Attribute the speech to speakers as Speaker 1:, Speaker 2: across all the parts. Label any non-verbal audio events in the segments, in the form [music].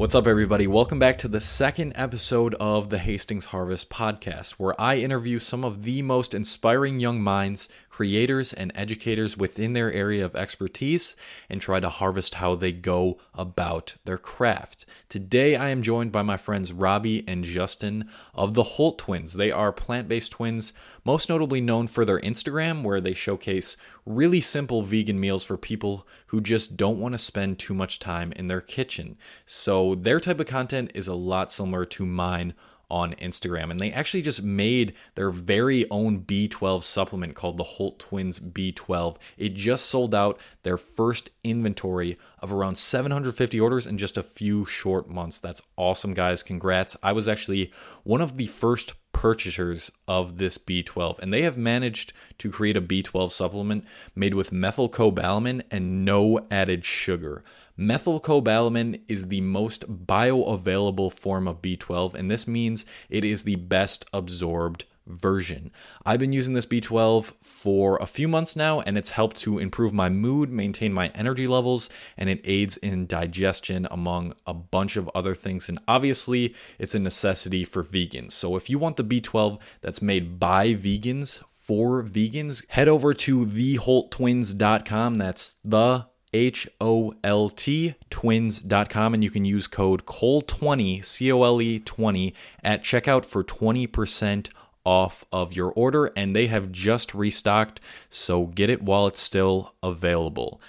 Speaker 1: What's up, everybody? Welcome back to the second episode of the Hastings Harvest podcast, where I interview some of the most inspiring young minds, creators, and educators within their area of expertise and try to harvest how they go about their craft. Today, I am joined by my friends Robbie and Justin of the Holt Twins. They are plant based twins, most notably known for their Instagram, where they showcase really simple vegan meals for people who just don't want to spend too much time in their kitchen. So, their type of content is a lot similar to mine on Instagram. And they actually just made their very own B12 supplement called the Holt Twins B12. It just sold out their first inventory of around 750 orders in just a few short months. That's awesome, guys. Congrats. I was actually one of the first purchasers of this B12, and they have managed to create a B12 supplement made with methylcobalamin and no added sugar. Methylcobalamin is the most bioavailable form of B12, and this means it is the best absorbed version. I've been using this B12 for a few months now, and it's helped to improve my mood, maintain my energy levels, and it aids in digestion, among a bunch of other things. And obviously, it's a necessity for vegans. So if you want the B12 that's made by vegans, for vegans, head over to theholttwins.com. That's the H O L T twins.com and you can use code COLE20, C O L E 20 at checkout for 20% off of your order. And they have just restocked, so get it while it's still available.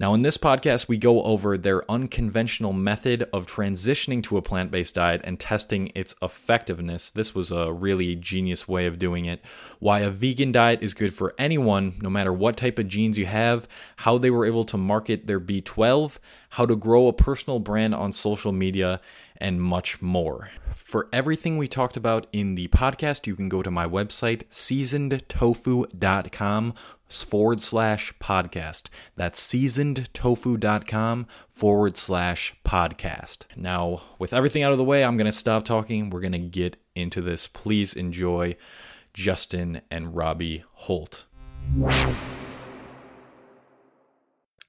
Speaker 1: Now, in this podcast, we go over their unconventional method of transitioning to a plant based diet and testing its effectiveness. This was a really genius way of doing it. Why a vegan diet is good for anyone, no matter what type of genes you have, how they were able to market their B12, how to grow a personal brand on social media, and much more. For everything we talked about in the podcast, you can go to my website, seasonedtofu.com forward slash podcast. That's seasonedtofu.com forward slash podcast. Now, with everything out of the way, I'm going to stop talking. We're going to get into this. Please enjoy Justin and Robbie Holt.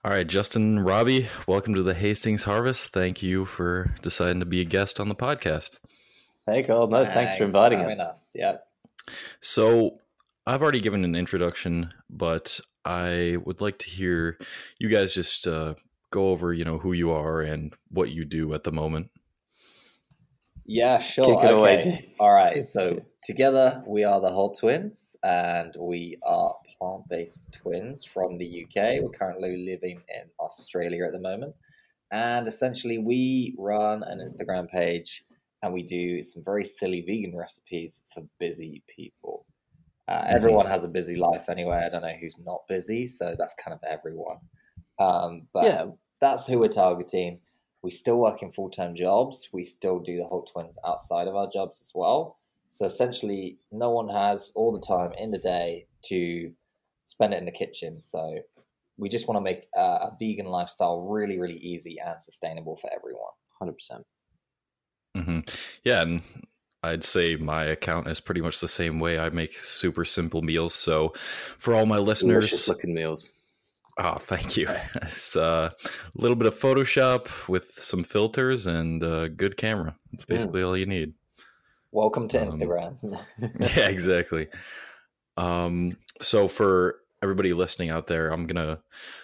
Speaker 1: All right, Justin, Robbie, welcome to the Hastings Harvest. Thank you for deciding to be a guest on the podcast.
Speaker 2: Hey, Cole. No, thanks, thanks for inviting us. us.
Speaker 3: Yeah.
Speaker 1: So, I've already given an introduction, but I would like to hear you guys just uh, go over, you know, who you are and what you do at the moment.
Speaker 3: Yeah, sure. Kick it okay. away. All right. So together we are the Holt Twins, and we are plant-based twins from the UK. We're currently living in Australia at the moment, and essentially we run an Instagram page, and we do some very silly vegan recipes for busy people. Uh, mm-hmm. everyone has a busy life anyway. I don't know who's not busy, so that's kind of everyone. Um, but yeah. that's who we're targeting. We still work in full time jobs. We still do the Holt Twins outside of our jobs as well. So essentially, no one has all the time in the day to spend it in the kitchen. So we just want to make uh, a vegan lifestyle really, really easy and sustainable for everyone.
Speaker 2: 100%.
Speaker 1: Mm-hmm. Yeah. And I'd say my account is pretty much the same way. I make super simple meals. So for all my listeners,
Speaker 2: looking meals.
Speaker 1: Oh, thank you. [laughs] It's uh, a little bit of Photoshop with some filters and a good camera. It's hmm. basically mm. all you need.
Speaker 3: Welcome to um, Instagram. [laughs] [laughs]
Speaker 1: yeah, exactly. Um, so for everybody listening out there, I'm gonna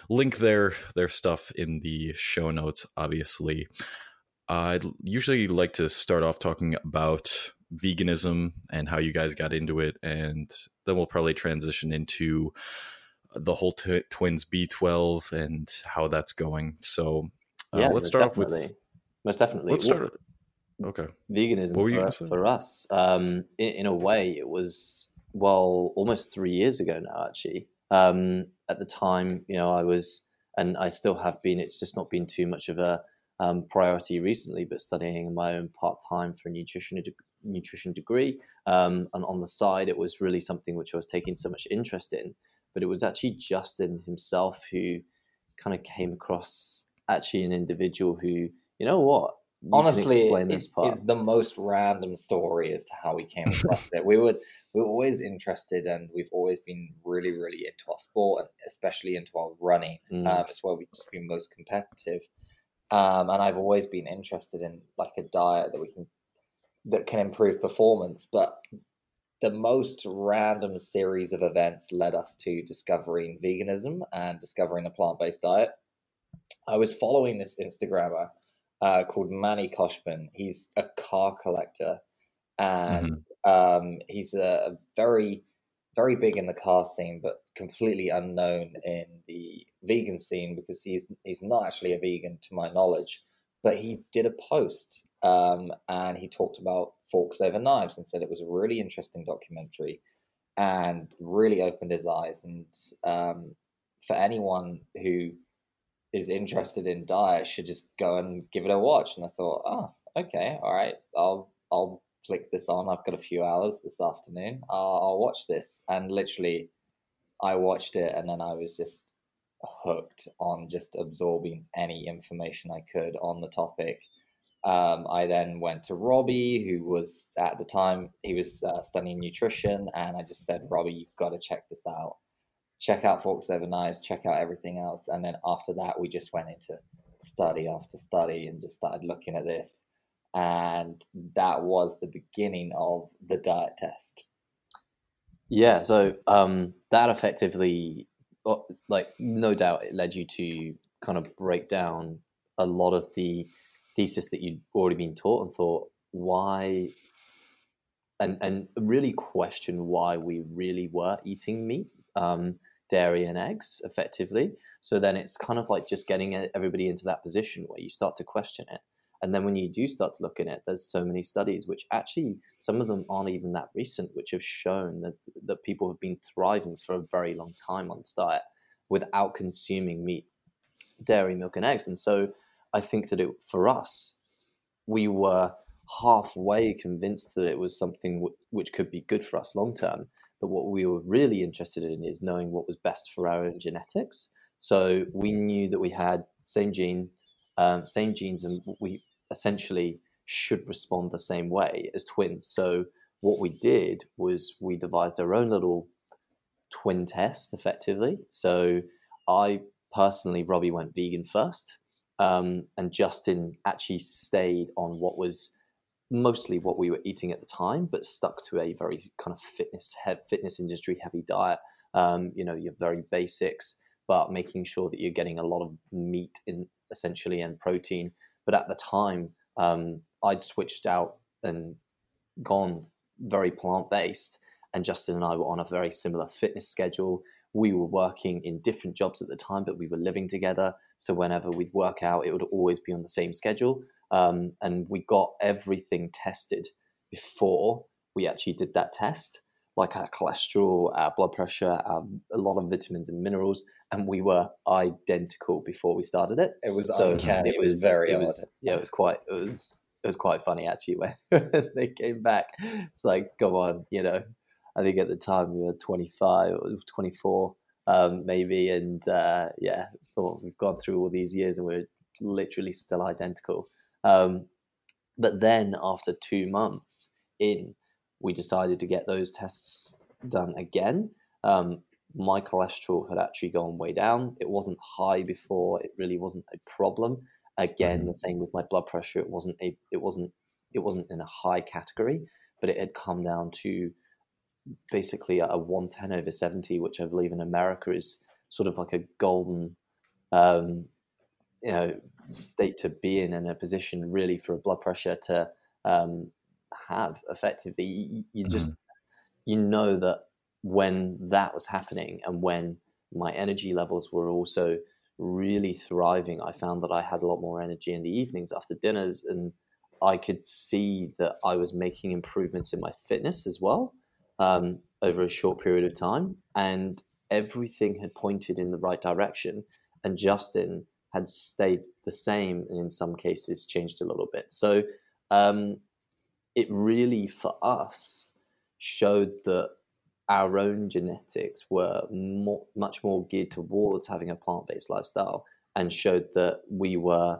Speaker 1: link their their stuff in the show notes. Obviously, I'd usually like to start off talking about veganism and how you guys got into it, and then we'll probably transition into the Holt t- twins B12 and how that's going. So uh, yeah, let's start off with
Speaker 2: most definitely.
Speaker 1: Let's start. Okay.
Speaker 2: Veganism for, for, us, um, in, in, a way, it was well almost three years ago now. Actually, um, at the time, you know, I was, and I still have been. It's just not been too much of a um, priority recently, but studying my own part time for a nutrition de- nutrition degree, um, and on the side, it was really something which I was taking so much interest in. But it was actually Justin himself who kind of came across actually an individual who, you know what,
Speaker 3: you honestly, it's, it's the most random story as to how we came across [laughs] it. We were we were always interested, and we've always been really, really into our sport, and especially into our running. Mm. Um, it's where we've just been most competitive. um, and I've always been interested in like a diet that we can that can improve performance. But the most random series of events led us to discovering veganism and discovering a plant based diet. I was following this Instagrammer uh, called Manny Khoshbin. He's a car collector and mm-hmm. Um, he's a, a very very big in the car scene, but completely unknown in the vegan scene because he's he's not actually a vegan to my knowledge. But he did a post um, and he talked about forks over knives and said it was a really interesting documentary and really opened his eyes. And um, for anyone who is interested in diet, should just go and give it a watch. And I thought, oh, okay, all right, I'll I'll flick this on. I've got a few hours this afternoon. I'll, I'll watch this. And literally, I watched it and then I was just hooked on just absorbing any information I could on the topic. Um, I then went to Robbie, who was at the time he was uh, studying nutrition, and I just said, Robbie, you've got to check this out. Check out Forks Over Knives, check out everything else, and then after that, we just went into study after study and just started looking at this and that was the beginning of the diet test.
Speaker 2: Yeah, so um, that effectively, like, no doubt, it led you to kind of break down a lot of the thesis that you'd already been taught and thought, why, and and really question why we really were eating meat, um, dairy, and eggs effectively. So then it's kind of like just getting everybody into that position where you start to question it and then when you do start to look in it, there's so many studies which actually some of them aren't even that recent, which have shown that that people have been thriving for a very long time on this diet without consuming meat, dairy, milk, and eggs. And so I think that it for us, we were halfway convinced that it was something w- which could be good for us long term. But what we were really interested in is knowing what was best for our own genetics. So we knew that we had same gene, um, same genes, and we essentially should respond the same way as twins. So what we did was we devised our own little twin test, effectively. So I personally, Robbie went vegan first, um, and Justin actually stayed on what was mostly what we were eating at the time, but stuck to a very kind of fitness fitness industry heavy diet. Um, you know, your very basics, but making sure that you're getting a lot of meat in essentially and protein. But at the time, um, I'd switched out and gone very plant based, and Justin and I were on a very similar fitness schedule. We were working in different jobs at the time, but we were living together. So whenever we'd work out, it would always be on the same schedule. Um, and we got everything tested before we actually did that test, like our cholesterol, our blood pressure, our, a lot of vitamins and minerals and we were identical before we started it.
Speaker 3: It was so uncanny. It was, it was very
Speaker 2: it was, yeah, it was quite it was it was quite funny actually [laughs] when they came back. It's like, come on, you know. I think at the time we were 25 or 24, um, maybe, and uh, yeah, thought we've gone through all these years and we're literally still identical. Um, but then after two months in, we decided to get those tests done again. Um, my cholesterol had actually gone way down. It wasn't high before. It really wasn't a problem. Again, mm-hmm. the same with my blood pressure. It wasn't a. It wasn't. It wasn't in a high category, but it had come down to basically a 110 over 70, which I believe in America is sort of like a golden, um, you know, state to be in and a position really for a blood pressure to um, have effectively. You, you just mm-hmm. you know that when that was happening and when my energy levels were also really thriving, I found that I had a lot more energy in the evenings after dinners, and I could see that I was making improvements in my fitness as well um, over a short period of time, and everything had pointed in the right direction. And Justin had stayed the same, and in some cases changed a little bit. So um, it really, for us, showed that our own genetics were more, much more geared towards having a plant-based lifestyle and showed that we were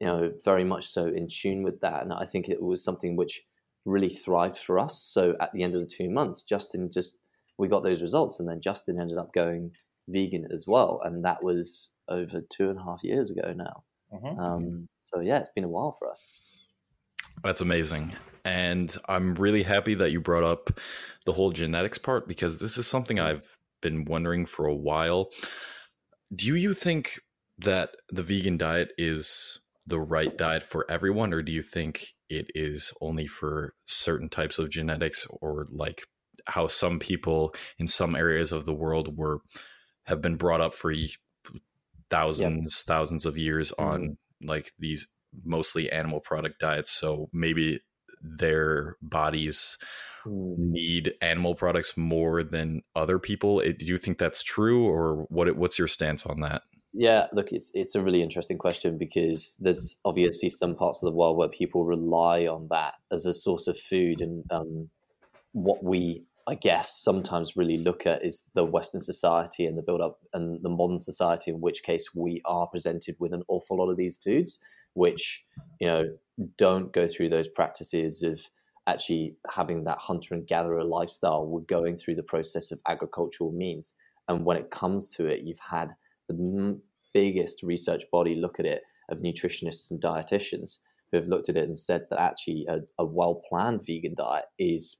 Speaker 2: you know very much so in tune with that and i think it was something which really thrived for us so at the end of the two months justin just we got those results and then justin ended up going vegan as well and that was over two and a half years ago now Mm-hmm. Um, so yeah, it's been a while for us.
Speaker 1: That's amazing. And I'm really happy that you brought up the whole genetics part because this is something I've been wondering for a while. Do you think that the vegan diet is the right diet for everyone, or do you think it is only for certain types of genetics, or like how some people in some areas of the world were have been brought up for thousands, yep. thousands of years mm-hmm. on like these mostly animal product diets. So maybe their bodies mm. need animal products more than other people. do you think that's true, or what? What's your stance on that?
Speaker 2: Yeah, look, it's it's a really interesting question because there's obviously some parts of the world where people rely on that as a source of food, and um, what we, I guess, sometimes really look at is the Western society and the build up and the modern society, in which case we are presented with an awful lot of these foods, which you know don't go through those practices of actually having that hunter and gatherer lifestyle. We're going through the process of agricultural means, and when it comes to it, you've had the biggest research body look at it of nutritionists and dietitians who have looked at it and said that actually a, a well planned vegan diet is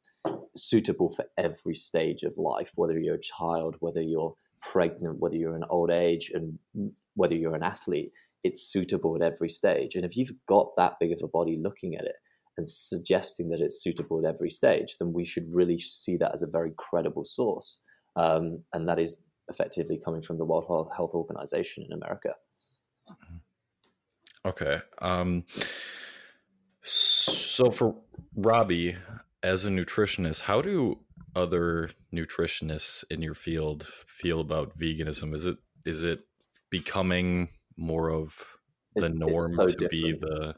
Speaker 2: suitable for every stage of life, whether you're a child, whether you're pregnant, whether you're in old age, and whether you're an athlete. It's suitable at every stage. And if you've got that big of a body looking at it and suggesting that it's suitable at every stage, then we should really see that as a very credible source. Um, and that is effectively coming from the World Health Organization in America.
Speaker 1: Okay. Um, so for Robbie, as a nutritionist, how do other nutritionists in your field feel about veganism? Is it is it becoming more of the it, norm so to different. be the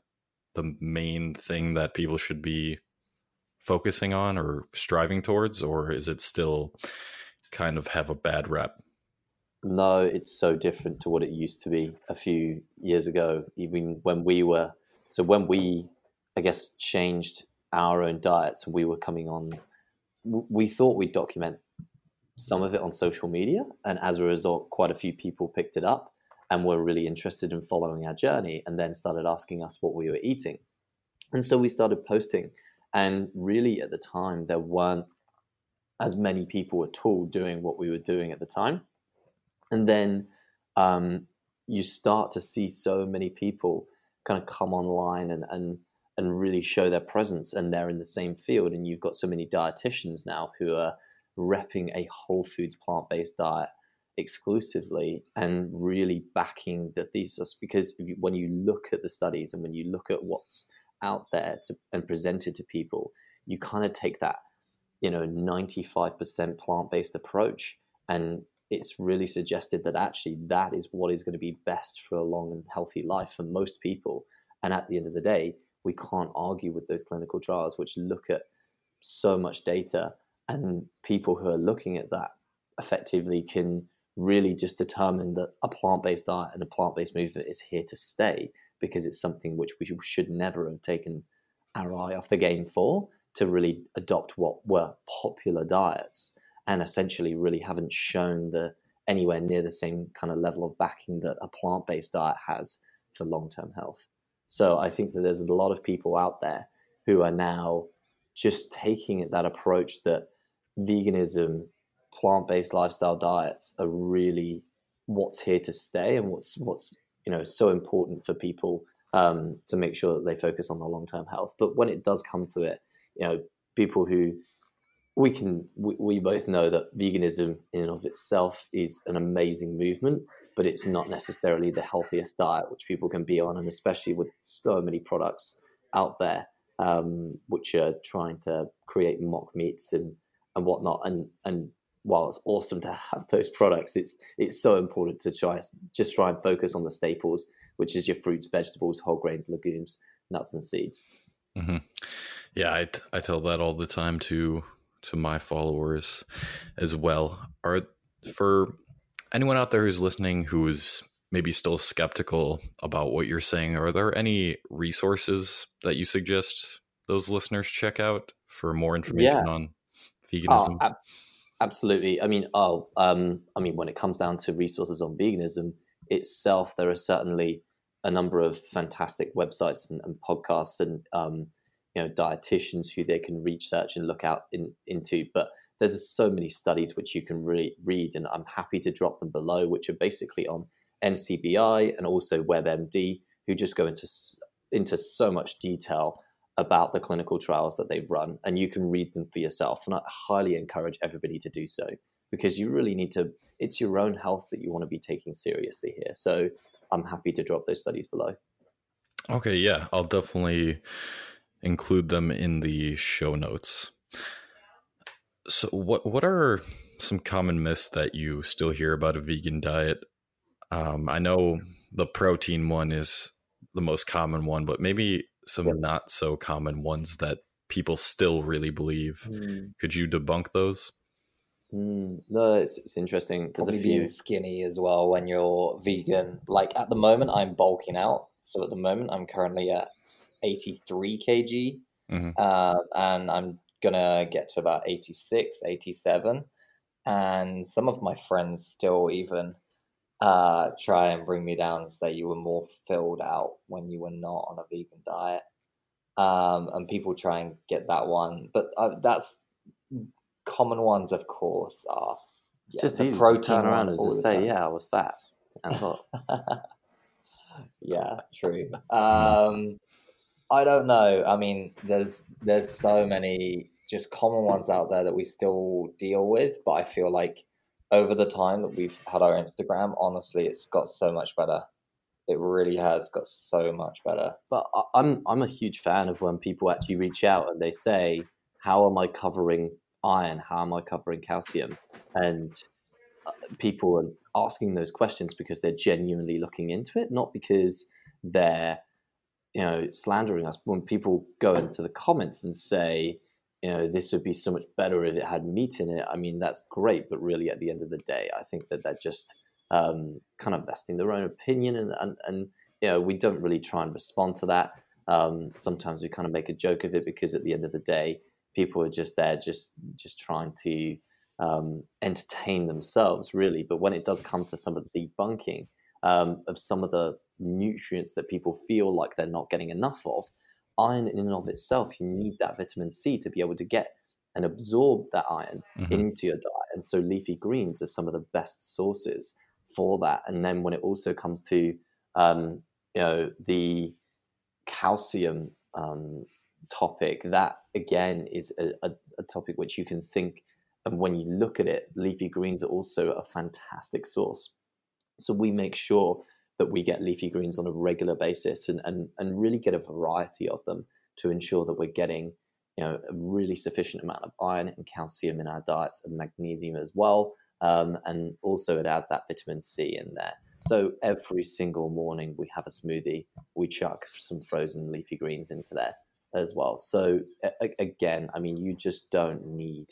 Speaker 1: the main thing that people should be focusing on or striving towards, or is it still kind of have a bad rep?
Speaker 2: No, it's so different to what it used to be a few years ago, even when we were. So, when we, I guess, changed our own diets, we were coming on, we thought we'd document some mm. of it on social media. And as a result, quite a few people picked it up and were really interested in following our journey and then started asking us what we were eating. And so we started posting. And really, at the time, there weren't as many people at all doing what we were doing at the time. And then um, you start to see so many people kind of come online and, and and really show their presence and they're in the same field and you've got so many dietitians now who are repping a whole foods plant-based diet exclusively and really backing the thesis because you, when you look at the studies and when you look at what's out there to, and presented to people you kind of take that you know 95% plant-based approach and it's really suggested that actually that is what is going to be best for a long and healthy life for most people. And at the end of the day, we can't argue with those clinical trials, which look at so much data, and people who are looking at that effectively can really just determine that a plant based diet and a plant based movement is here to stay because it's something which we should never have taken our eye off the game for to really adopt what were popular diets and essentially really haven't shown the anywhere near the same kind of level of backing that a plant-based diet has for long-term health. So I think that there's a lot of people out there who are now just taking that approach that veganism, plant-based lifestyle diets are really what's here to stay and what's what's you know so important for people um, to make sure that they focus on their long-term health. But when it does come to it, you know, people who we can we, we both know that veganism in and of itself is an amazing movement but it's not necessarily the healthiest diet which people can be on and especially with so many products out there um, which are trying to create mock meats and and whatnot and and while it's awesome to have those products it's it's so important to try just try and focus on the staples which is your fruits vegetables whole grains legumes nuts and seeds
Speaker 1: mm-hmm. yeah I, t- I tell that all the time to to my followers as well. Are for anyone out there who's listening who is maybe still skeptical about what you're saying, are there any resources that you suggest those listeners check out for more information yeah. on veganism?
Speaker 2: Oh, absolutely. I mean, oh, um, I mean, when it comes down to resources on veganism itself, there are certainly a number of fantastic websites and, and podcasts and um, you know dietitians who they can research and look out in, into. But there's so many studies which you can really read, and I'm happy to drop them below, which are basically on NCBI and also WebMD, who just go into into so much detail about the clinical trials that they've run, and you can read them for yourself. And I highly encourage everybody to do so because you really need to. It's your own health that you want to be taking seriously here. So I'm happy to drop those studies below.
Speaker 1: Okay, yeah, I'll definitely include them in the show notes. So, what what are some common myths that you still hear about a vegan diet? Um, I know the protein one is the most common one, but maybe some yeah. not so common ones that people still really believe. Mm. Could you debunk those?
Speaker 2: Mm, no, it's, it's interesting.
Speaker 3: There's Probably a few being skinny as well when you're vegan. Like at the moment, I'm bulking out. So at the moment, I'm currently at 83 kg, mm-hmm. uh, and I'm gonna get to about 86, 87. And some of my friends still even uh, try and bring me down and say you were more filled out when you were not on a vegan diet. Um, and people try and get that one, but uh, that's common ones, of course, are
Speaker 2: it's yeah, just easy to turn around and just say, "Yeah, I was fat."
Speaker 3: yeah, true. Um, I don't know. I mean, there's there's so many just common ones out there that we still deal with, but I feel like over the time that we've had our Instagram, honestly, it's got so much better. It really has got so much better.
Speaker 2: But I'm I'm a huge fan of when people actually reach out and they say, "How am I covering iron? How am I covering calcium?" And uh, people are asking those questions because they're genuinely looking into it, not because they're you know slandering us. When people go into the comments and say, you know, this would be so much better if it had meat in it. I mean, that's great, but really, at the end of the day, I think that they're just um, kind of vesting their own opinion, and, and and you know, we don't really try and respond to that. Um, sometimes we kind of make a joke of it because at the end of the day, people are just there, just just trying to um, entertain themselves, really. But when it does come to some of the debunking um, of some of the nutrients that people feel like they're not getting enough of, iron in and of itself, you need that vitamin C to be able to get and absorb that iron mm-hmm. into your diet. And so leafy greens are some of the best sources for that. And then when it also comes to um, you know the calcium um, topic, that again is a, a, a topic which you can think. And when you look at it, leafy greens are also a fantastic source. So we make sure that we get leafy greens on a regular basis and, and, and really get a variety of them to ensure that we're getting you know a really sufficient amount of iron and calcium in our diets and magnesium as well. Um, and also it adds that vitamin c in there. So every single morning we have a smoothie we chuck some frozen leafy greens into there as well. So a- again i mean you just don't need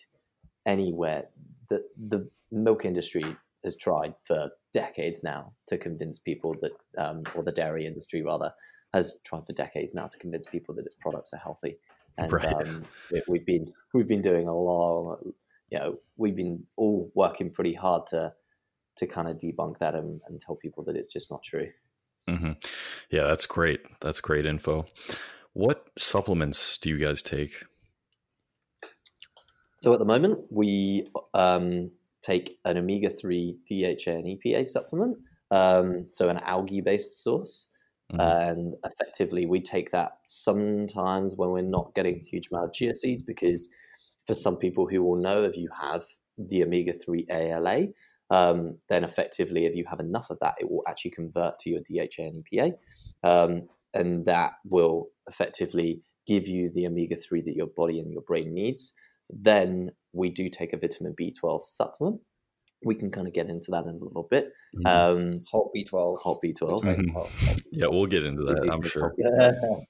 Speaker 2: anywhere the the milk industry has tried for decades now to convince people that, um, or the dairy industry rather, has tried for decades now to convince people that its products are healthy. And right. um, we've been we've been doing a lot. You know, we've been all working pretty hard to to kind of debunk that and, and tell people that it's just not true.
Speaker 1: Mm-hmm. Yeah, that's great. That's great info. What supplements do you guys take?
Speaker 2: So at the moment, we um, take an omega 3 DHA and EPA supplement, um, so an algae based source. Mm-hmm. And effectively, we take that sometimes when we're not getting a huge amount of chia seeds, because for some people who will know if you have the omega 3 ALA, um, then effectively, if you have enough of that, it will actually convert to your DHA and EPA. Um, and that will effectively give you the omega 3 that your body and your brain needs. Then we do take a vitamin B12 supplement. We can kind of get into that in a little bit.
Speaker 3: Mm-hmm. Um, Holt B12.
Speaker 2: Holt B12.
Speaker 1: Mm-hmm. yeah, we'll get into that, I'm sure. [laughs]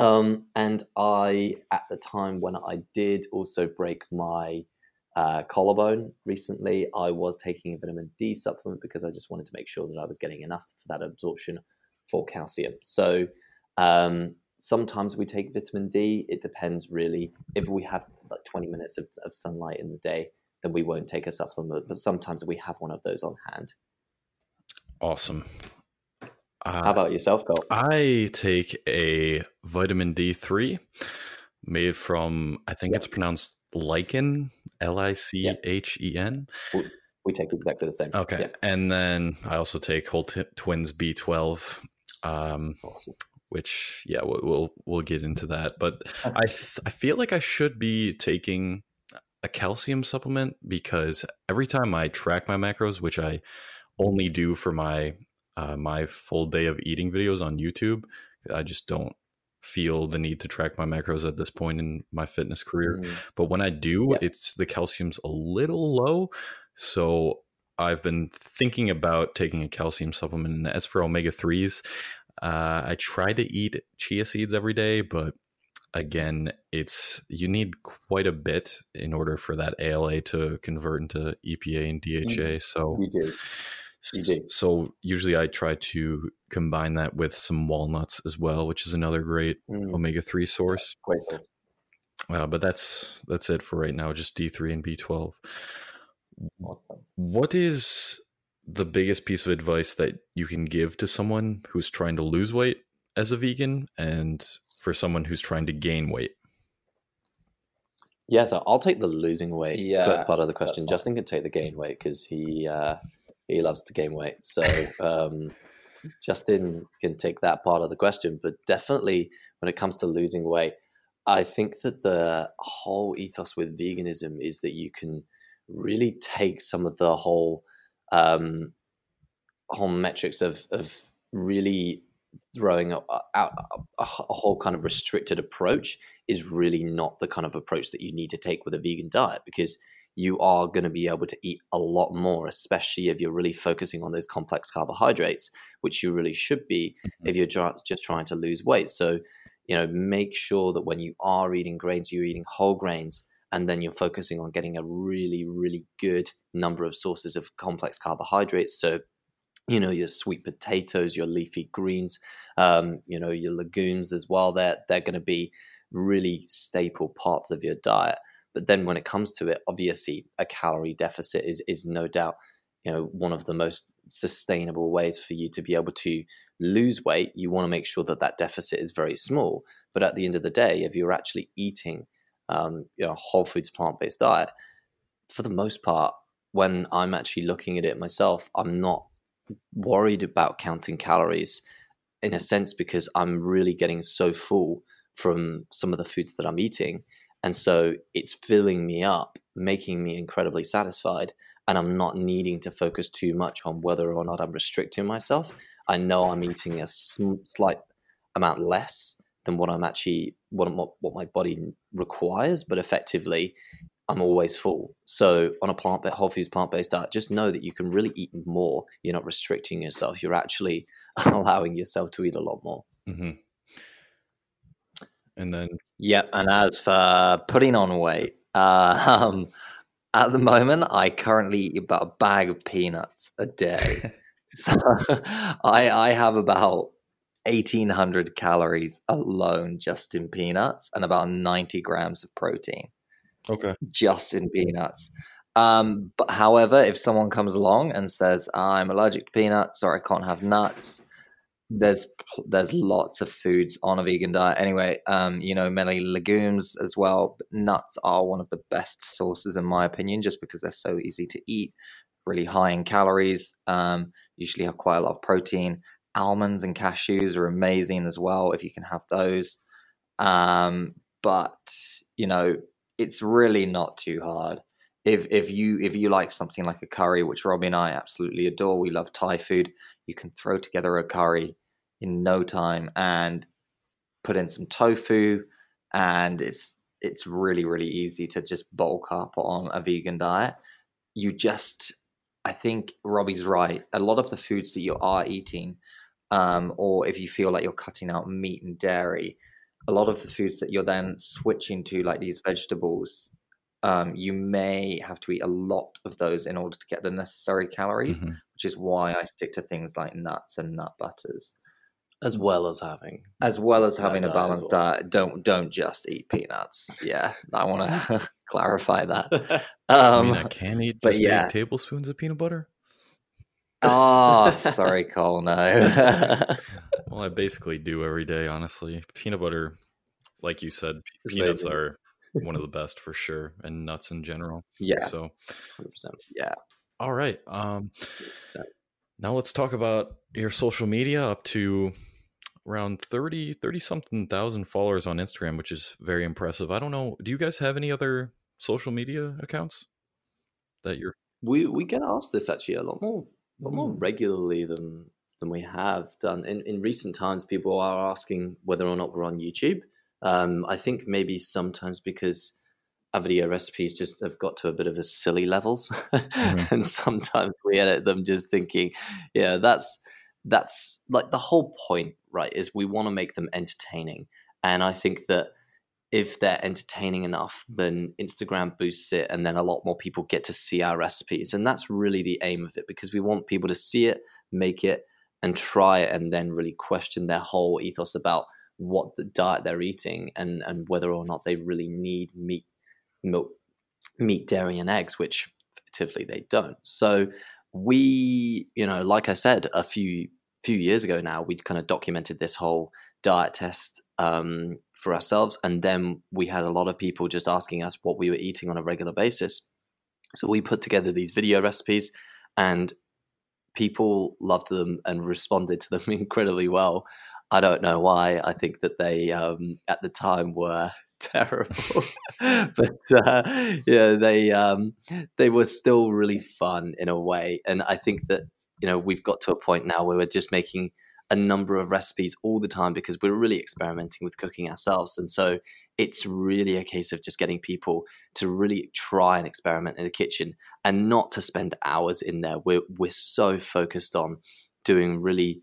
Speaker 2: Um, and I, at the time when I did also break my uh, collarbone recently, I was taking a vitamin D supplement because I just wanted to make sure that I was getting enough for that absorption for calcium. So um, sometimes we take vitamin D. It depends really. If we have like 20 minutes of, of sunlight in the day, then we won't take a supplement. But sometimes we have one of those on hand.
Speaker 1: Awesome.
Speaker 2: Uh, How about yourself, Cole?
Speaker 1: I take a vitamin D3 made from, I think it's pronounced lichen, L I C H E N.
Speaker 2: We take exactly the same.
Speaker 1: Okay. And then I also take Holt t- Twins B12. Um, awesome. Which, yeah, we'll, we'll, we'll get into that. But I th- I feel like I should be taking a calcium supplement because every time I track my macros, which I only do for my uh, my full day of eating videos on YouTube. I just don't feel the need to track my macros at this point in my fitness career. Mm. But when I do, yeah. it's the calcium's a little low. So I've been thinking about taking a calcium supplement. And as for omega 3s, uh, I try to eat chia seeds every day, but again, it's you need quite a bit in order for that ALA to convert into EPA and DHA. Mm. So so usually I try to combine that with some walnuts as well, which is another great mm. omega three source. Great. Uh, but that's that's it for right now. Just D three and B twelve. Awesome. What is the biggest piece of advice that you can give to someone who's trying to lose weight as a vegan, and for someone who's trying to gain weight?
Speaker 2: Yeah, so I'll take the losing weight yeah, part of the question. Justin can take the gain weight because he uh, he loves to gain weight. So [laughs] um, Justin can take that part of the question, but definitely when it comes to losing weight, I think that the whole ethos with veganism is that you can really take some of the whole um, whole metrics of of really throwing out a, a, whole kind of restricted approach is really not the kind of approach that you need to take with a vegan diet because you are going to be able to eat a lot more, especially if you're really focusing on those complex carbohydrates, which you really should be mm-hmm. if you're just trying to lose weight. So, you know, make sure that when you are eating grains, you're eating whole grains, and then you're focusing on getting a really, really good number of sources of complex carbohydrates. So, you know, your sweet potatoes, your leafy greens, um, you know, your legumes as well. They're they're going to be really staple parts of your diet. But then when it comes to it, obviously a calorie deficit is is no doubt you know one of the most sustainable ways for you to be able to lose weight. You want to make sure that that deficit is very small. But at the end of the day, if you're actually eating um, you know whole foods plant based diet, for the most part, when I'm actually looking at it myself, I'm not worried about counting calories in a sense because I'm really getting so full from some of the foods that I'm eating and so it's filling me up, making me incredibly satisfied. And I'm not needing to focus too much on whether or not I'm restricting myself. I know I'm eating a slight amount less than what I'm actually what what my body requires, but effectively, I'm always full. So on a plant whole foods plant based diet, just know that you can really eat more. You're not restricting yourself. You're actually [laughs] allowing yourself to eat a lot more.
Speaker 1: Mm-hmm. And then
Speaker 3: yeah, And as for putting on weight, uh, [laughs] um, at the moment, I currently eat about a bag of peanuts a day. [laughs] so I I have about eighteen hundred calories alone just in peanuts, and about ninety grams of protein.
Speaker 1: Okay.
Speaker 3: Just in peanuts. Um, but however, if someone comes along and says I'm allergic to peanuts or I can't have nuts, there's there's lots of foods on a vegan diet anyway um you know many legumes as well but nuts are one of the best sources in my opinion just because they're so easy to eat really high in calories um usually have quite a lot of protein almonds and cashews are amazing as well if you can have those. Um but you know it's really not too hard. If if you if you like something like a curry which robbie and i absolutely adore we love thai food you can throw together a curry in no time and put in some tofu and it's it's really really easy to just bulk up on a vegan diet. You just i think robbie's right. A lot of the foods that you are eating um, or if you feel like you're cutting out meat and dairy a lot of the foods that you're then switching to like these vegetables um, you may have to eat a lot of those in order to get the necessary calories mm-hmm. which is why i stick to things like nuts and nut butters
Speaker 2: as well as having
Speaker 3: as well as having a balanced well. diet don't don't just eat peanuts yeah i want to [laughs] [laughs]
Speaker 1: clarify that um, i mean i can eat just yeah. eight tablespoons of peanut butter
Speaker 2: oh, [laughs] sorry, Cole. No. [laughs]
Speaker 1: well, I basically do every day, honestly. Peanut butter, like you said, it's peanuts amazing. are [laughs] one of the best for sure, and nuts in general.
Speaker 2: Yeah.
Speaker 1: So,
Speaker 2: 100%. Yeah.
Speaker 1: All right. Um, now let's talk about your social media up to around 30 30 something thousand followers on Instagram, which is very impressive. I don't know, do you guys have any other social media accounts that you're
Speaker 2: we we get asked this actually a lot more lot more mm. regularly than than we have done in in recent times people are asking whether or not we're on YouTube um, I think maybe sometimes because our video recipes just have got to a bit of a silly levels mm-hmm. [laughs] and sometimes we edit them just thinking yeah that's that's like the whole point right is we want to make them entertaining and i think that if they're entertaining enough then instagram boosts it and then a lot more people get to see our recipes and that's really the aim of it because we want people to see it make it and try it and then really question their whole ethos about what the diet they're eating and and whether or not they really need meat milk, meat, dairy, and eggs, which effectively they don't. So we, you know, like I said a few few years ago now, we kind of documented this whole diet test um, for ourselves, and then we had a lot of people just asking us what we were eating on a regular basis. So we put together these video recipes, and people loved them and responded to them [laughs] incredibly well. I don't know why. I think that they, um, at the time, were [laughs] terrible. [laughs] but uh, yeah, they um, they were still really fun in a way, and I think that you know we've got to a point now where we're just making a number of recipes all the time because we're really experimenting with cooking ourselves, and so it's really a case of just getting people to really try and experiment in the kitchen and not to spend hours in there. We're we're so focused on doing really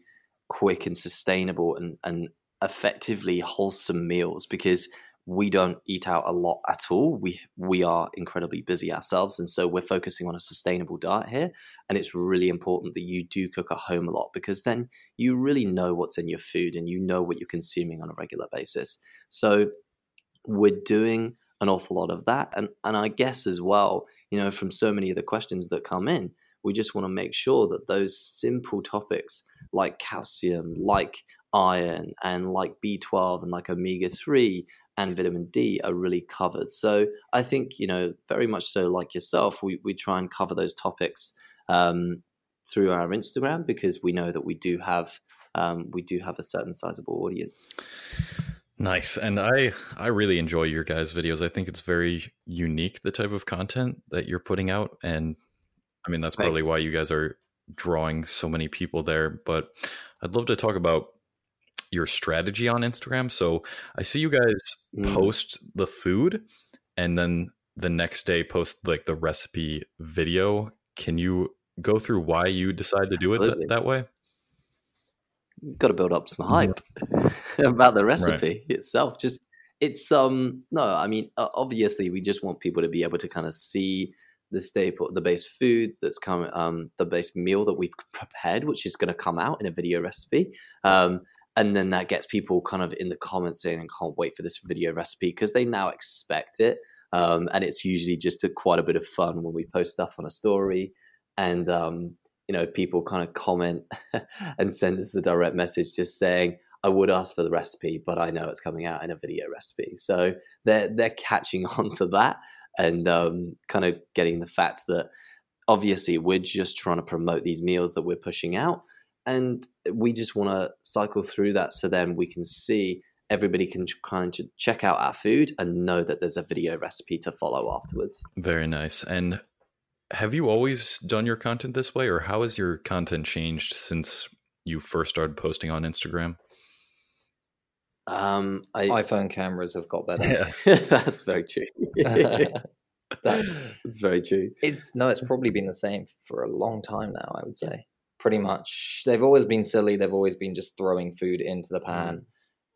Speaker 2: quick and sustainable and and effectively wholesome meals because we don't eat out a lot at all. We we are incredibly busy ourselves, and so we're focusing on a sustainable diet here. And it's really important that you do cook at home a lot because then you really know what's in your food and you know what you're consuming on a regular basis. So we're doing an awful lot of that, and and I guess as well, you know, from so many of the questions that come in, we just want to make sure that those simple topics like calcium, like iron, and like B12 and like omega 3 and vitamin D are really covered. So I think, you know, very much so like yourself, we, we try and cover those topics um, through our Instagram because we know that we do have um, we do have a certain sizable audience.
Speaker 1: Nice. And I I really enjoy your guys' videos. I think it's very unique the type of content that you're putting out. And I mean that's Thanks. probably why you guys are drawing so many people there. But I'd love to talk about your strategy on Instagram. So I see you guys mm. post the food and then the next day post like the recipe video. Can you go through why you decide to do Absolutely. it th- that way?
Speaker 2: You've got to build up some hype [laughs] about the recipe right. itself. Just it's um no, I mean obviously we just want people to be able to kind of see the staple, the base food that's come, um, the base meal that we've prepared, which is going to come out in a video recipe. Um, and then that gets people kind of in the comments saying, "I can't wait for this video recipe" because they now expect it. Um, and it's usually just a, quite a bit of fun when we post stuff on a story, and um, you know, people kind of comment [laughs] and send us a direct message just saying, "I would ask for the recipe, but I know it's coming out in a video recipe." So they're they're catching [laughs] on to that and um, kind of getting the fact that obviously we're just trying to promote these meals that we're pushing out and we just want to cycle through that so then we can see everybody can kind of check out our food and know that there's a video recipe to follow afterwards.
Speaker 1: Very nice. And have you always done your content this way, or how has your content changed since you first started posting on Instagram?
Speaker 2: Um, I,
Speaker 3: iPhone cameras have got better. Yeah. [laughs]
Speaker 2: That's very true. [laughs] That's very true.
Speaker 3: It's no, it's probably been the same for a long time now. I would say pretty much. They've always been silly. They've always been just throwing food into the pan.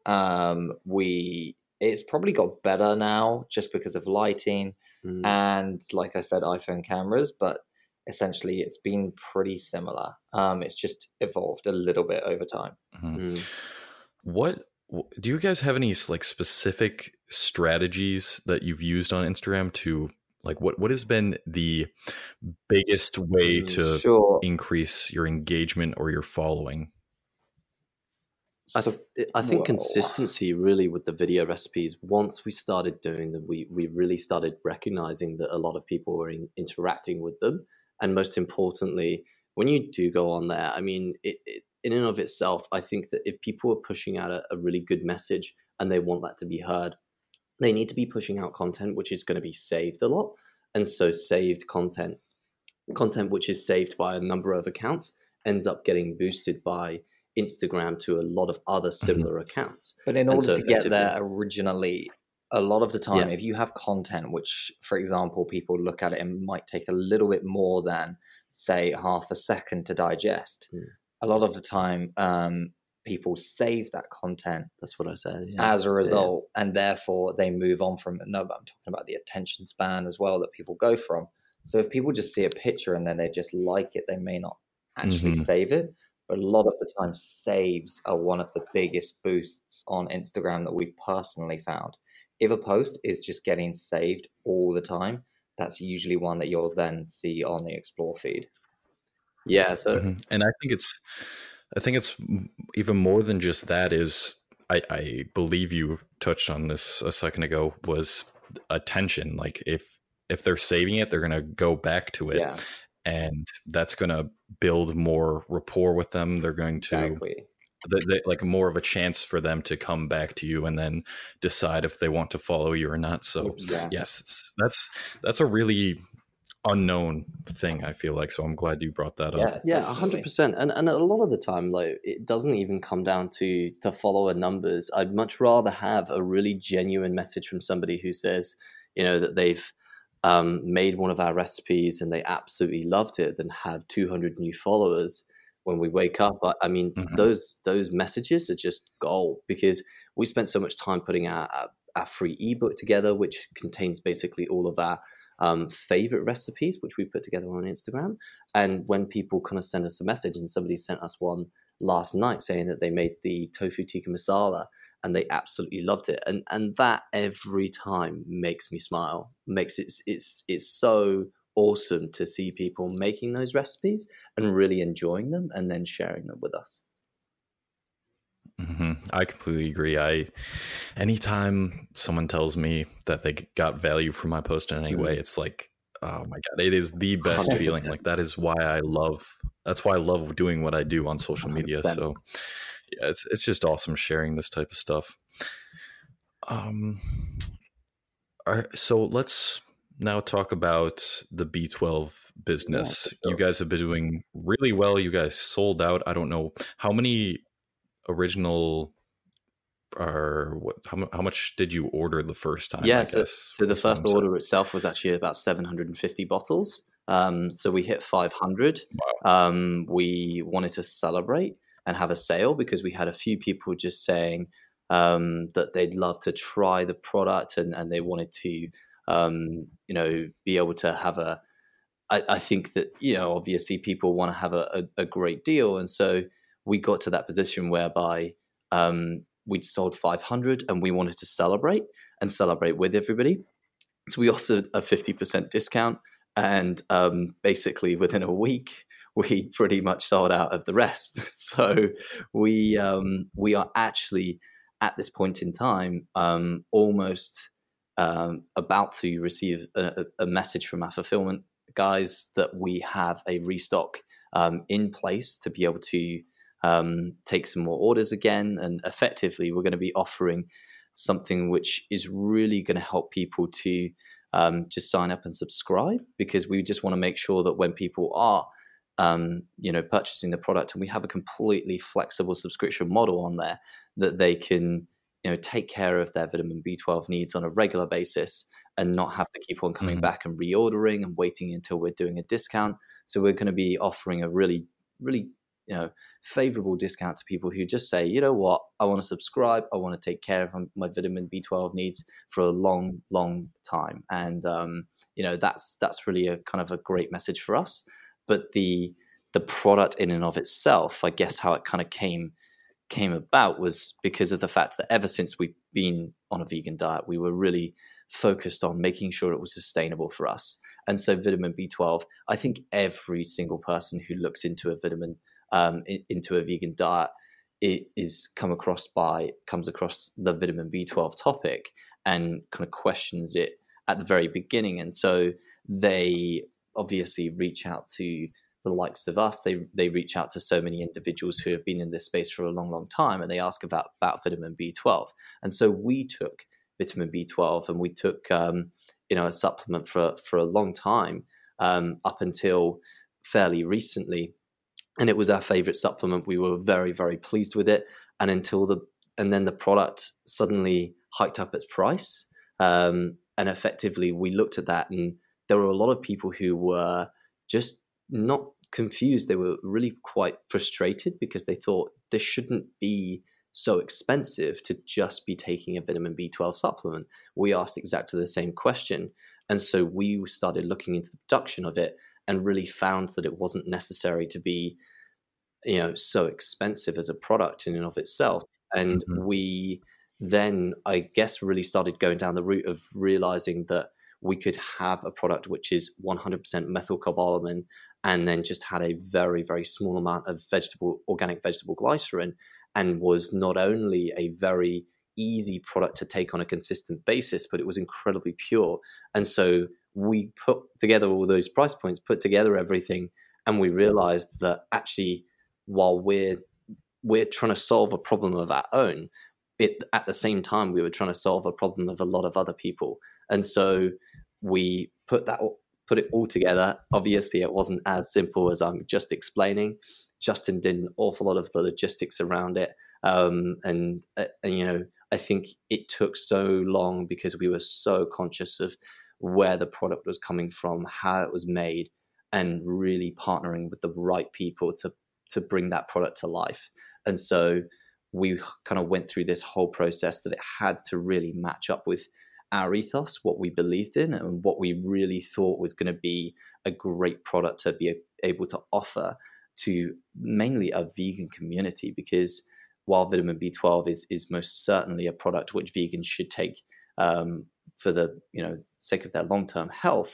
Speaker 3: Mm. Um, we it's probably got better now just because of lighting mm. and, like I said, iPhone cameras. But essentially, it's been pretty similar. Um, it's just evolved a little bit over time.
Speaker 1: Mm-hmm. Mm. What do you guys have any like specific strategies that you've used on Instagram to Like what what has been the biggest way mm, to sure. increase your engagement or your following?
Speaker 2: I, I think Whoa. consistency really with the video recipes. Once we started doing them, we we really started recognizing that a lot of people were in, interacting with them, and most importantly, when you do go on there, I mean, it, it, in and of itself, I think that if people are pushing out a, a really good message and they want that to be heard, they need to be pushing out content which is going to be saved a lot, and so saved content, content which is saved by a number of accounts, ends up getting boosted by Instagram to a lot of other mm-hmm. similar accounts.
Speaker 3: But in order so to get there originally, a lot of the time, yeah. if you have content which, for example, people look at it and might take a little bit more than, say, half a second to digest, mm. a lot of the time, um, people save that content.
Speaker 2: That's what I said. Yeah.
Speaker 3: As a result, yeah. and therefore they move on from it. No, but I'm talking about the attention span as well that people go from. So if people just see a picture and then they just like it, they may not actually mm-hmm. save it but a lot of the time saves are one of the biggest boosts on Instagram that we've personally found. If a post is just getting saved all the time, that's usually one that you'll then see on the explore feed.
Speaker 2: Yeah, so mm-hmm.
Speaker 1: and I think it's I think it's even more than just that is I, I believe you touched on this a second ago was attention. Like if if they're saving it, they're gonna go back to it. Yeah and that's going to build more rapport with them. They're going to exactly. they, they, like more of a chance for them to come back to you and then decide if they want to follow you or not. So yeah. yes, that's that's a really unknown thing i feel like so i'm glad you brought that
Speaker 2: yeah,
Speaker 1: up
Speaker 2: yeah 100% and and a lot of the time like it doesn't even come down to to follower numbers i'd much rather have a really genuine message from somebody who says you know that they've um, made one of our recipes and they absolutely loved it, than have 200 new followers when we wake up. I, I mean, mm-hmm. those those messages are just gold because we spent so much time putting our, our, our free ebook together, which contains basically all of our um, favorite recipes, which we put together on Instagram. And when people kind of send us a message, and somebody sent us one last night saying that they made the tofu tikka masala and they absolutely loved it. And and that every time makes me smile. Makes it it's it's so awesome to see people making those recipes and really enjoying them and then sharing them with us.
Speaker 1: Mm-hmm. I completely agree. I anytime someone tells me that they got value from my post in any way, mm-hmm. it's like, oh my god, it is the best 100%. feeling. Like that is why I love. That's why I love doing what I do on social media. 100%. So yeah, it's it's just awesome sharing this type of stuff. Um, all right, so let's now talk about the B12 business. Yeah, you guys have been doing really well. You guys sold out. I don't know how many original or what how, how much did you order the first time?
Speaker 2: Yeah, so, so, the first order itself was actually about 750 bottles. Um, so we hit 500. Wow. Um, we wanted to celebrate and have a sale because we had a few people just saying um, that they'd love to try the product and, and they wanted to, um, you know, be able to have a. I, I think that you know, obviously, people want to have a, a, a, great deal, and so we got to that position whereby um, we'd sold 500 and we wanted to celebrate and celebrate with everybody. So we offered a 50% discount, and um, basically within a week, we pretty much sold out of the rest. [laughs] So we um, we are actually at this point in time um, almost um, about to receive a, a, message from our fulfillment guys that we have a restock um, in place to be able to um, take some more orders again. And effectively, we're going to be offering something which is really going to help people to um, just sign up and subscribe because we just want to make sure that when people are um, you know, purchasing the product, and we have a completely flexible subscription model on there that they can, you know, take care of their vitamin B12 needs on a regular basis and not have to keep on coming mm-hmm. back and reordering and waiting until we're doing a discount. So we're going to be offering a really, really, you know, favorable discount to people who just say, you know what, I want to subscribe, I want to take care of my vitamin B12 needs for a long, long time, and um, you know, that's that's really a kind of a great message for us. But the the product in and of itself, I guess how it kind of came came about was because of the fact that ever since we've been on a vegan diet, we were really focused on making sure it was sustainable for us. And so, vitamin B12, I think every single person who looks into a vitamin, um, into a vegan diet, it is come across by comes across the vitamin B12 topic and kind of questions it at the very beginning. And so they obviously reach out to the likes of us. They they reach out to so many individuals who have been in this space for a long, long time, and they ask about about vitamin B12. And so we took vitamin B12, and we took um, you know a supplement for for a long time um, up until fairly recently, and it was our favorite supplement. We were very very pleased with it, and until the and then the product suddenly hiked up its price, um, and effectively we looked at that, and there were a lot of people who were just not confused. They were really quite frustrated because they thought this shouldn't be so expensive to just be taking a vitamin B12 supplement. We asked exactly the same question. And so we started looking into the production of it and really found that it wasn't necessary to be, you know, so expensive as a product in and of itself. And mm-hmm. we then, I guess, really started going down the route of realizing that we could have a product which is 100% methylcobalamin and then just had a very, very small amount of vegetable, organic vegetable glycerin, and was not only a very easy product to take on a consistent basis, but it was incredibly pure. And so we put together all those price points, put together everything, and we realized that actually, while we're we're trying to solve a problem of our own, it at the same time we were trying to solve a problem of a lot of other people. And so we put that put it all together. Obviously, it wasn't as simple as I'm just explaining. Justin did an awful lot of the logistics around it, um, and, uh, and you know, I think it took so long because we were so conscious of where the product was coming from, how it was made, and really partnering with the right people to to bring that product to life. And so we kind of went through this whole process that it had to really match up with our ethos, what we believed in, and what we really thought was going to be a great product to be able to offer to mainly a vegan community. Because while vitamin B12 is is most certainly a product which vegans should take um, for the you know sake of their long term health,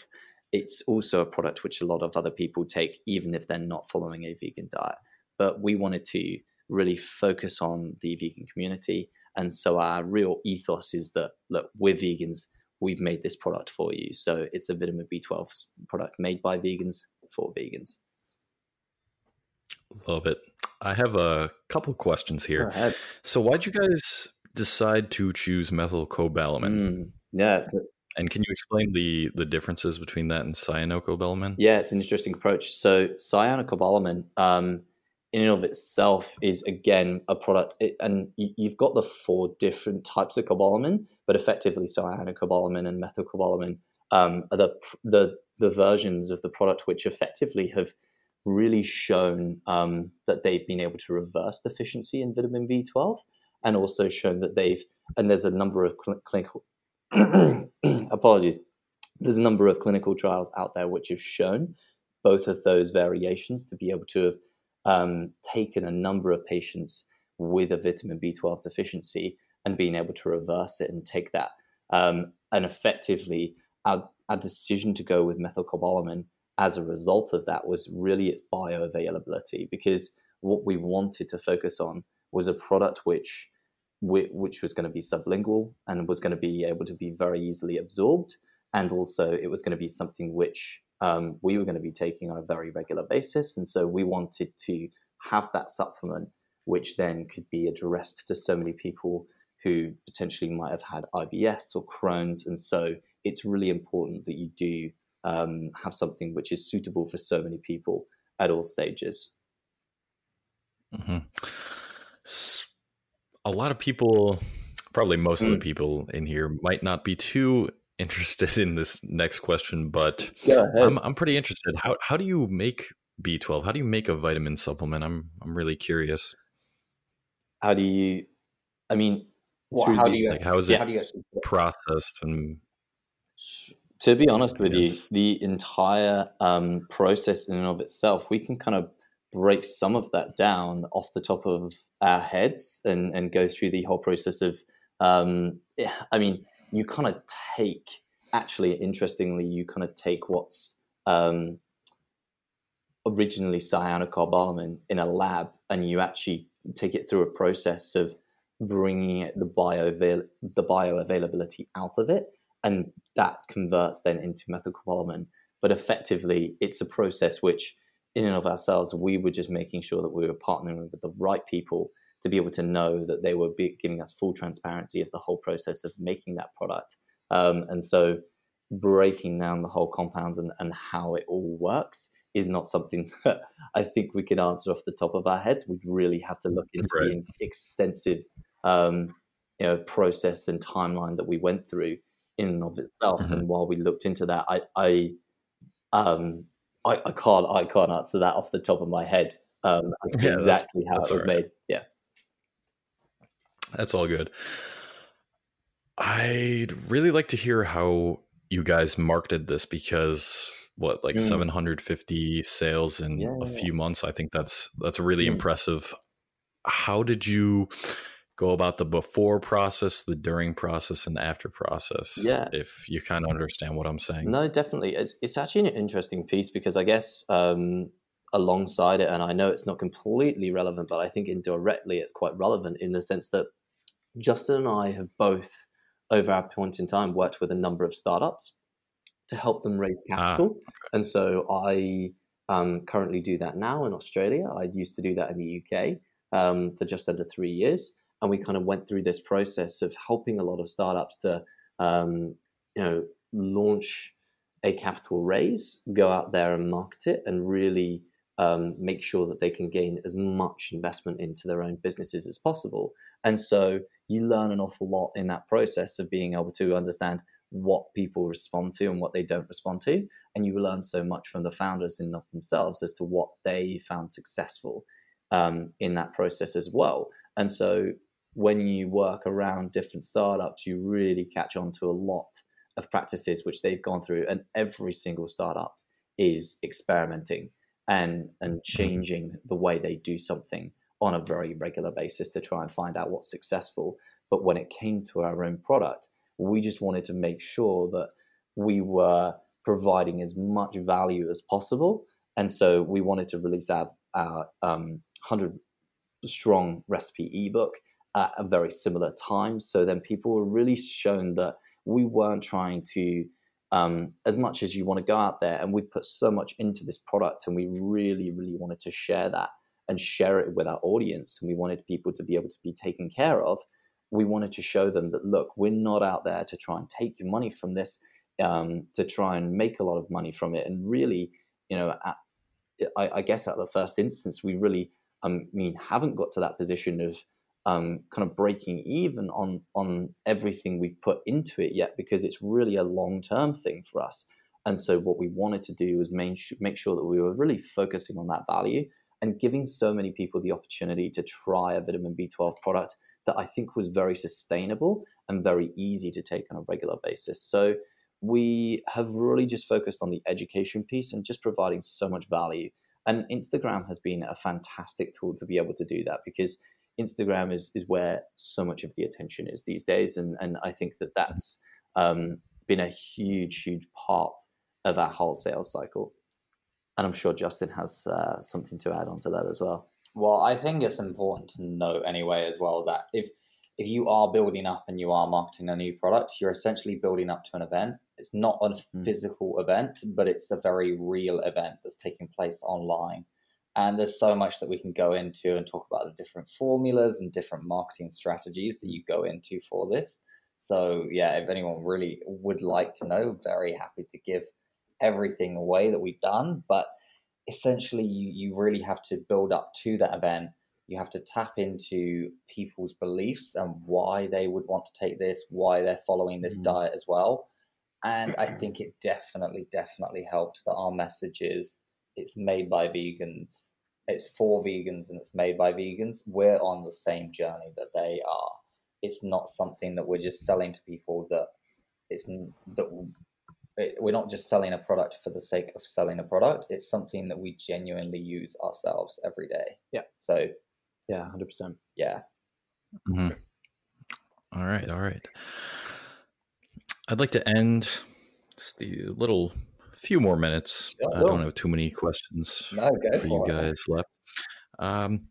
Speaker 2: it's also a product which a lot of other people take even if they're not following a vegan diet. But we wanted to really focus on the vegan community and so our real ethos is that look, we're vegans. We've made this product for you. So it's a vitamin B12 product made by vegans for vegans.
Speaker 1: Love it. I have a couple questions here. So why'd you guys decide to choose methylcobalamin?
Speaker 2: Mm, yeah.
Speaker 1: And can you explain the the differences between that and cyanocobalamin?
Speaker 2: Yeah, it's an interesting approach. So cyanocobalamin, um, in and of itself is again a product, it, and you've got the four different types of cobalamin, but effectively cyanocobalamin and methylcobalamin um, are the, the the versions of the product which effectively have really shown um, that they've been able to reverse deficiency in vitamin B12, and also shown that they've and there's a number of cl- clinical [coughs] apologies. There's a number of clinical trials out there which have shown both of those variations to be able to have um, taken a number of patients with a vitamin B12 deficiency and being able to reverse it and take that. Um, and effectively, our, our decision to go with methylcobalamin as a result of that was really its bioavailability because what we wanted to focus on was a product which which was going to be sublingual and was going to be able to be very easily absorbed and also it was going to be something which um, we were going to be taking on a very regular basis. And so we wanted to have that supplement, which then could be addressed to so many people who potentially might have had IBS or Crohn's. And so it's really important that you do um, have something which is suitable for so many people at all stages.
Speaker 1: Mm-hmm. A lot of people, probably most mm. of the mm. people in here, might not be too interested in this next question, but I'm I'm pretty interested. How how do you make B12? How do you make a vitamin supplement? I'm I'm really curious.
Speaker 2: How do you? I mean,
Speaker 1: what, how do you? Like, how is yeah, it you processed? And
Speaker 2: to be honest with you, the entire um, process in and of itself, we can kind of break some of that down off the top of our heads and and go through the whole process of. Um, I mean, you kind of take actually interestingly you kind of take what's um, originally cyanocobalamin in a lab and you actually take it through a process of bringing it the bio the bioavailability out of it and that converts then into methylcobalamin but effectively it's a process which in and of ourselves we were just making sure that we were partnering with the right people to be able to know that they were giving us full transparency of the whole process of making that product um, and so breaking down the whole compounds and, and how it all works is not something [laughs] that I think we can answer off the top of our heads. We'd really have to look into right. the extensive um, you know, process and timeline that we went through in and of itself. Mm-hmm. And while we looked into that, I, I, um, I, I, can't, I can't answer that off the top of my head. Um, [laughs] yeah, exactly how it was right. made. Yeah,
Speaker 1: that's all good. I'd really like to hear how you guys marketed this because what like mm. 750 sales in yeah, a few months i think that's that's really mm. impressive how did you go about the before process the during process and the after process
Speaker 2: yeah
Speaker 1: if you kind of understand what i'm saying
Speaker 2: no definitely it's, it's actually an interesting piece because i guess um, alongside it and i know it's not completely relevant but i think indirectly it's quite relevant in the sense that justin and i have both over our point in time worked with a number of startups to help them raise ah, capital. Ah. And so I um, currently do that now in Australia. I used to do that in the UK um, for just under three years. And we kind of went through this process of helping a lot of startups to, um, you know, launch a capital raise, go out there and market it, and really um, make sure that they can gain as much investment into their own businesses as possible. And so you learn an awful lot in that process of being able to understand what people respond to and what they don't respond to. And you learn so much from the founders in of themselves as to what they found successful um, in that process as well. And so when you work around different startups, you really catch on to a lot of practices which they've gone through. And every single startup is experimenting and, and mm-hmm. changing the way they do something on a very regular basis to try and find out what's successful. But when it came to our own product, we just wanted to make sure that we were providing as much value as possible. And so we wanted to release our, our um, 100 strong recipe ebook at a very similar time. So then people were really shown that we weren't trying to, um, as much as you want to go out there, and we put so much into this product, and we really, really wanted to share that and share it with our audience. And we wanted people to be able to be taken care of we wanted to show them that look, we're not out there to try and take your money from this, um, to try and make a lot of money from it. And really, you know, at, I, I, guess at the first instance, we really, um, I mean, haven't got to that position of um, kind of breaking even on on everything we put into it yet, because it's really a long term thing for us. And so, what we wanted to do was main, make sure that we were really focusing on that value and giving so many people the opportunity to try a vitamin B12 product that I think was very sustainable and very easy to take on a regular basis. So we have really just focused on the education piece and just providing so much value. And Instagram has been a fantastic tool to be able to do that because Instagram is is where so much of the attention is these days, and and I think that that's um, been a huge huge part of our whole sales cycle. And I'm sure Justin has uh, something to add on to that as well.
Speaker 3: Well, I think it's important to note anyway as well that if if you are building up and you are marketing a new product, you're essentially building up to an event. It's not a mm. physical event, but it's a very real event that's taking place online. And there's so much that we can go into and talk about the different formulas and different marketing strategies that you go into for this. So, yeah, if anyone really would like to know, very happy to give everything away that we've done. But essentially you, you really have to build up to that event. You have to tap into people's beliefs and why they would want to take this, why they're following this mm-hmm. diet as well. And I think it definitely, definitely helps that our message is it's made by vegans, it's for vegans, and it's made by vegans. We're on the same journey that they are. It's not something that we're just selling to people that it's that we're not just selling a product for the sake of selling a product. It's something that we genuinely use ourselves every day.
Speaker 2: Yeah.
Speaker 3: So,
Speaker 2: yeah, hundred percent.
Speaker 3: Yeah.
Speaker 1: Mm-hmm. All right. All right. I'd like to end just a little few more minutes. I don't have too many questions no, for you guys left. Um,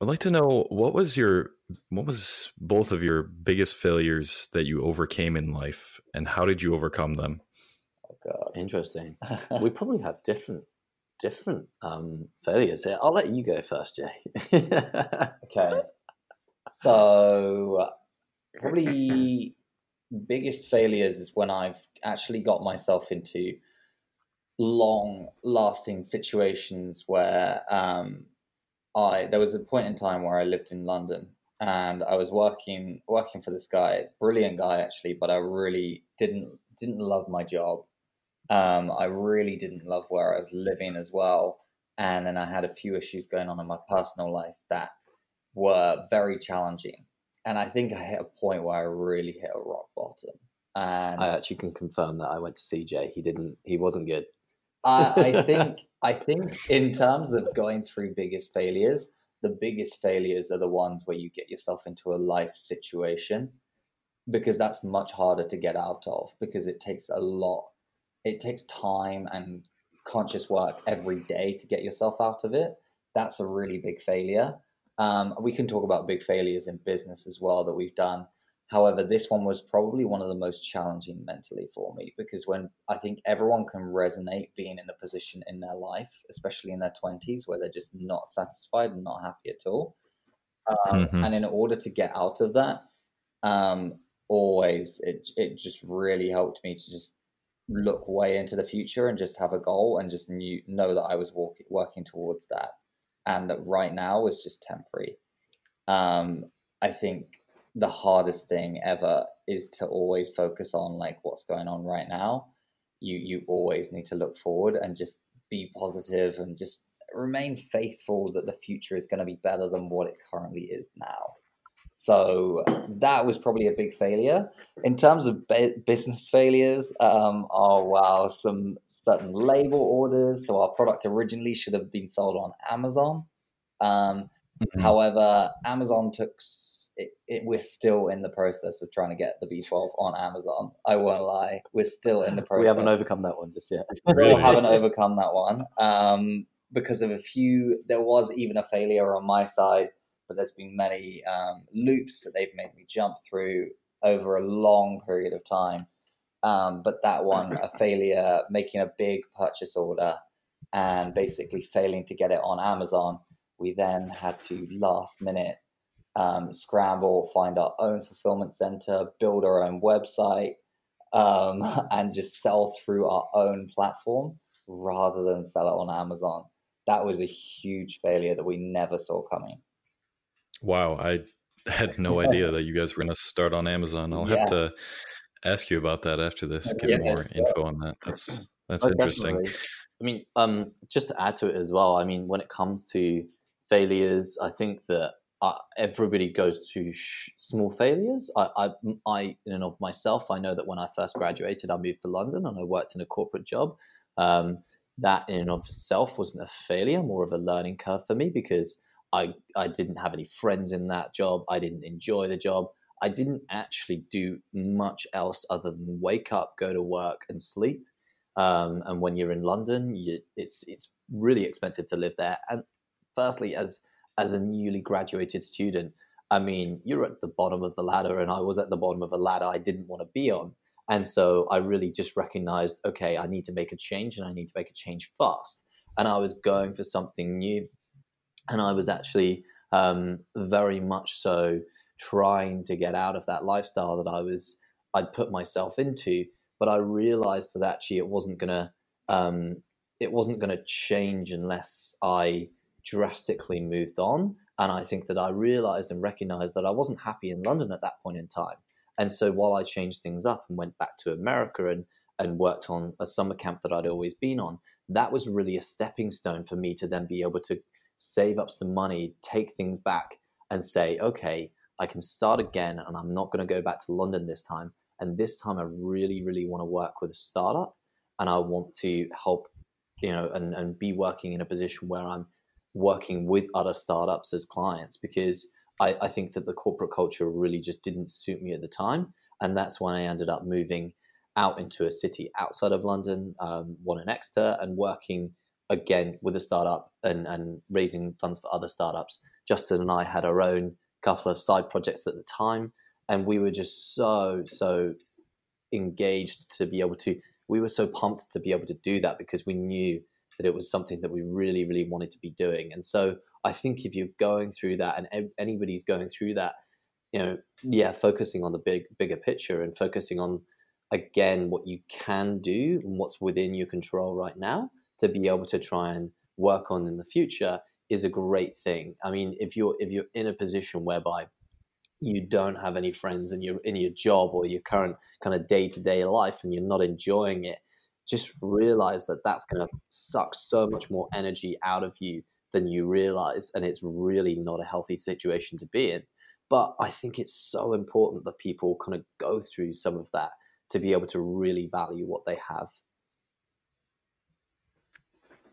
Speaker 1: I'd like to know what was your what was both of your biggest failures that you overcame in life, and how did you overcome them?
Speaker 2: Oh God, interesting. [laughs] we probably have different different um, failures here. I'll let you go first, Jay. [laughs]
Speaker 3: okay. So probably biggest failures is when I've actually got myself into long lasting situations where um, I there was a point in time where I lived in London and I was working working for this guy, brilliant guy actually, but I really didn't didn't love my job. Um, I really didn't love where I was living as well, and then I had a few issues going on in my personal life that were very challenging. And I think I hit a point where I really hit a rock bottom. And
Speaker 2: I actually can confirm that I went to CJ. He didn't. He wasn't good.
Speaker 3: I, I [laughs] think I think in terms of going through biggest failures, the biggest failures are the ones where you get yourself into a life situation because that's much harder to get out of because it takes a lot it takes time and conscious work every day to get yourself out of it. That's a really big failure. Um, we can talk about big failures in business as well that we've done However, this one was probably one of the most challenging mentally for me because when I think everyone can resonate being in a position in their life, especially in their 20s, where they're just not satisfied and not happy at all. Um, mm-hmm. And in order to get out of that, um, always it, it just really helped me to just look way into the future and just have a goal and just knew, know that I was walk, working towards that and that right now was just temporary. Um, I think the hardest thing ever is to always focus on like what's going on right now. You you always need to look forward and just be positive and just remain faithful that the future is going to be better than what it currently is now. So that was probably a big failure in terms of business failures. Um, oh wow, some certain label orders. So our product originally should have been sold on Amazon. Um, mm-hmm. However, Amazon took it, it, we're still in the process of trying to get the B12 on Amazon. I won't lie, we're still in the process.
Speaker 2: We haven't overcome that one just yet. [laughs]
Speaker 3: we haven't overcome that one um, because of a few. There was even a failure on my side, but there's been many um, loops that they've made me jump through over a long period of time. Um, but that one, a failure, making a big purchase order and basically failing to get it on Amazon. We then had to last minute um, scramble, find our own fulfillment center, build our own website, um, [laughs] and just sell through our own platform rather than sell it on Amazon. That was a huge failure that we never saw coming.
Speaker 1: Wow, I had no [laughs] idea that you guys were going to start on Amazon. I'll yeah. have to ask you about that after this. [laughs] Get yeah, more info on that. That's that's oh, interesting. Definitely.
Speaker 2: I mean, um, just to add to it as well. I mean, when it comes to failures, I think that uh, everybody goes through sh- small failures. I, I, I, in and of myself, I know that when I first graduated, I moved to London and I worked in a corporate job. Um, that in and of itself wasn't a failure, more of a learning curve for me because I, I didn't have any friends in that job. I didn't enjoy the job. I didn't actually do much else other than wake up, go to work, and sleep. Um, and when you're in London, you, it's it's really expensive to live there. And firstly, as as a newly graduated student, I mean, you're at the bottom of the ladder, and I was at the bottom of a ladder I didn't want to be on. And so I really just recognized, okay, I need to make a change and I need to make a change fast. And I was going for something new. And I was actually um, very much so trying to get out of that lifestyle that I was, I'd put myself into. But I realized that actually it wasn't going to, um, it wasn't going to change unless I drastically moved on. And I think that I realized and recognized that I wasn't happy in London at that point in time. And so while I changed things up and went back to America and, and worked on a summer camp that I'd always been on, that was really a stepping stone for me to then be able to save up some money, take things back, and say, okay, I can start again and I'm not going to go back to London this time. And this time I really, really want to work with a startup and I want to help, you know, and, and be working in a position where I'm working with other startups as clients because I, I think that the corporate culture really just didn't suit me at the time. And that's when I ended up moving out into a city outside of London, um, one in Exeter, and working again with a startup and, and raising funds for other startups. Justin and I had our own couple of side projects at the time, and we were just so, so engaged to be able to, we were so pumped to be able to do that because we knew that it was something that we really, really wanted to be doing. And so I think if you're going through that and anybody's going through that, you know, yeah, focusing on the big, bigger picture and focusing on, again, what you can do and what's within your control right now to be able to try and work on in the future is a great thing. I mean, if you're if you're in a position whereby you don't have any friends and you're in your job or your current kind of day to day life and you're not enjoying it, just realize that that's going to suck so much more energy out of you than you realize. And it's really not a healthy situation to be in. But I think it's so important that people kind of go through some of that to be able to really value what they have.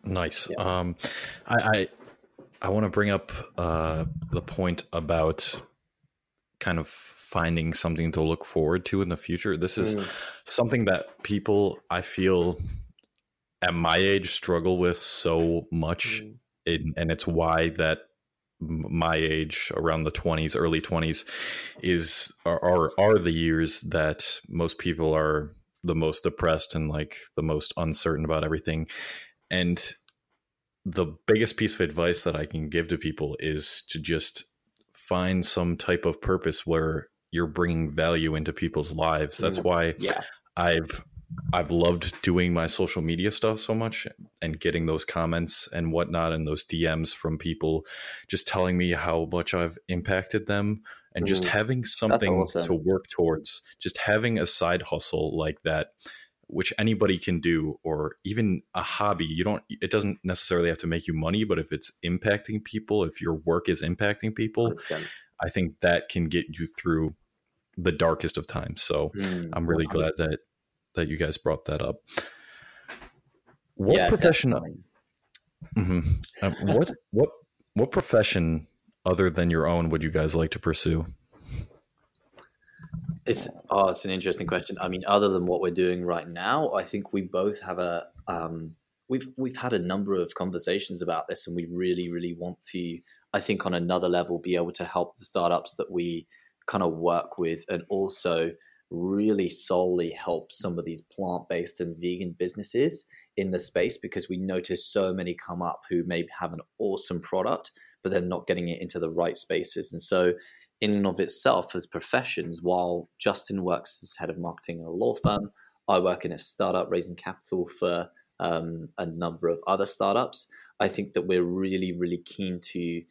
Speaker 1: Nice. Yeah. Um, I, I, I want to bring up uh, the point about kind of finding something to look forward to in the future. This is mm. something that people I feel at my age struggle with so much, mm. in, and it's why that my age around the 20s early 20s is are, are are the years that most people are the most depressed and like the most uncertain about everything and the biggest piece of advice that I can give to people is to just find some type of purpose where you're bringing value into people's lives. That's mm-hmm. why
Speaker 2: yeah.
Speaker 1: I've I've loved doing my social media stuff so much and getting those comments and whatnot and those DMs from people just telling me how much I've impacted them and mm. just having something awesome. to work towards, just having a side hustle like that, which anybody can do, or even a hobby. You don't, it doesn't necessarily have to make you money, but if it's impacting people, if your work is impacting people, 100%. I think that can get you through the darkest of times. So mm, I'm really 100%. glad that that you guys brought that up. What yeah, profession? Mm-hmm. Uh, what what what profession other than your own would you guys like to pursue?
Speaker 2: It's oh, it's an interesting question. I mean, other than what we're doing right now, I think we both have a um, we've we've had a number of conversations about this, and we really, really want to. I think on another level, be able to help the startups that we kind of work with, and also really solely help some of these plant-based and vegan businesses in the space because we notice so many come up who may have an awesome product, but they're not getting it into the right spaces, and so in and of itself as professions, while Justin works as head of marketing in a law firm, I work in a startup raising capital for um, a number of other startups. I think that we're really, really keen to,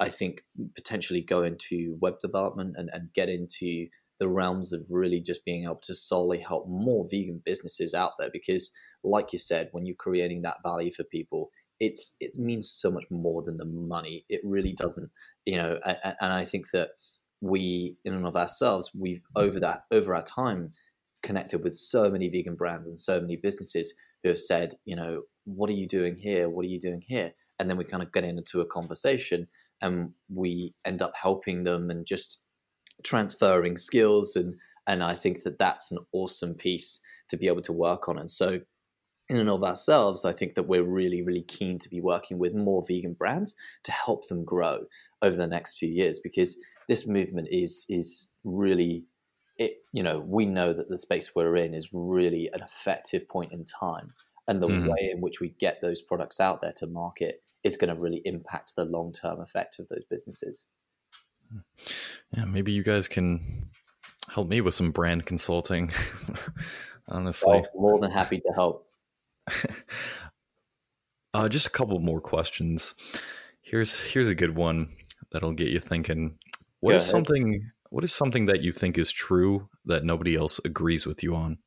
Speaker 2: I think, potentially go into web development and, and get into the realms of really just being able to solely help more vegan businesses out there. Because, like you said, when you're creating that value for people, it's it means so much more than the money. It really doesn't, you know. And, and I think that we in and of ourselves we've mm. over that over our time connected with so many vegan brands and so many businesses who have said you know what are you doing here? What are you doing here? And then we kind of get into a conversation and we end up helping them and just transferring skills. And and I think that that's an awesome piece to be able to work on. And so in and of ourselves I think that we're really really keen to be working with more vegan brands to help them grow over the next few years because this movement is is really it you know we know that the space we're in is really an effective point in time and the mm-hmm. way in which we get those products out there to market is going to really impact the long-term effect of those businesses.
Speaker 1: Yeah maybe you guys can help me with some brand consulting [laughs] honestly.
Speaker 2: More than happy to help. [laughs]
Speaker 1: Uh, just a couple more questions. Here's here's a good one that'll get you thinking what Go is ahead. something what is something that you think is true that nobody else agrees with you on?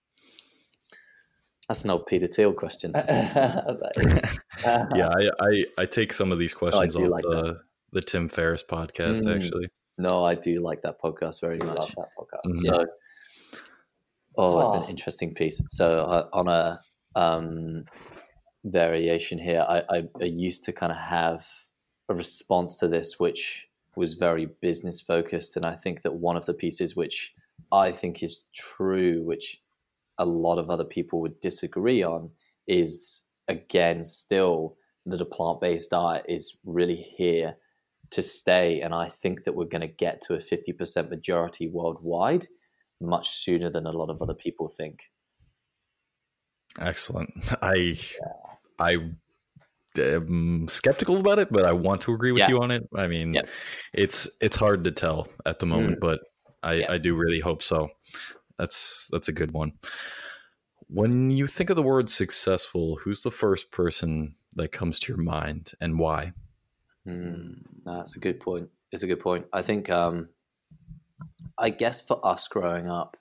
Speaker 2: That's an old Peter Thiel question. [laughs]
Speaker 1: yeah, I, I, I take some of these questions oh, off like the, the Tim Ferriss podcast, mm. actually.
Speaker 2: No, I do like that podcast very much. Love that podcast. Mm-hmm. So, oh, it's oh. an interesting piece. So, uh, on a um, variation here, I, I, I used to kind of have a response to this, which was very business focused. And I think that one of the pieces which I think is true, which a lot of other people would disagree on is again still that a plant-based diet is really here to stay and i think that we're going to get to a 50% majority worldwide much sooner than a lot of other people think
Speaker 1: excellent [laughs] i yeah. i am skeptical about it but i want to agree with yeah. you on it i mean yeah. it's it's hard to tell at the moment mm. but i i do really hope so that's that's a good one when you think of the word successful, who's the first person that comes to your mind and why?
Speaker 2: Mm, that's a good point. It's a good point. I think, um, I guess for us growing up,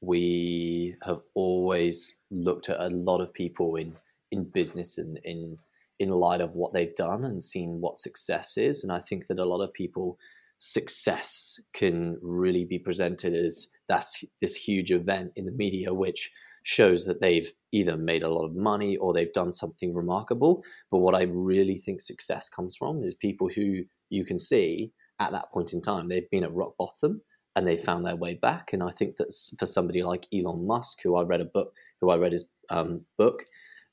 Speaker 2: we have always looked at a lot of people in, in business and in in light of what they've done and seen what success is. And I think that a lot of people success can really be presented as that's this huge event in the media, which shows that they've either made a lot of money or they've done something remarkable. But what I really think success comes from is people who you can see at that point in time, they've been at rock bottom and they found their way back. And I think that for somebody like Elon Musk, who I read a book, who I read his um, book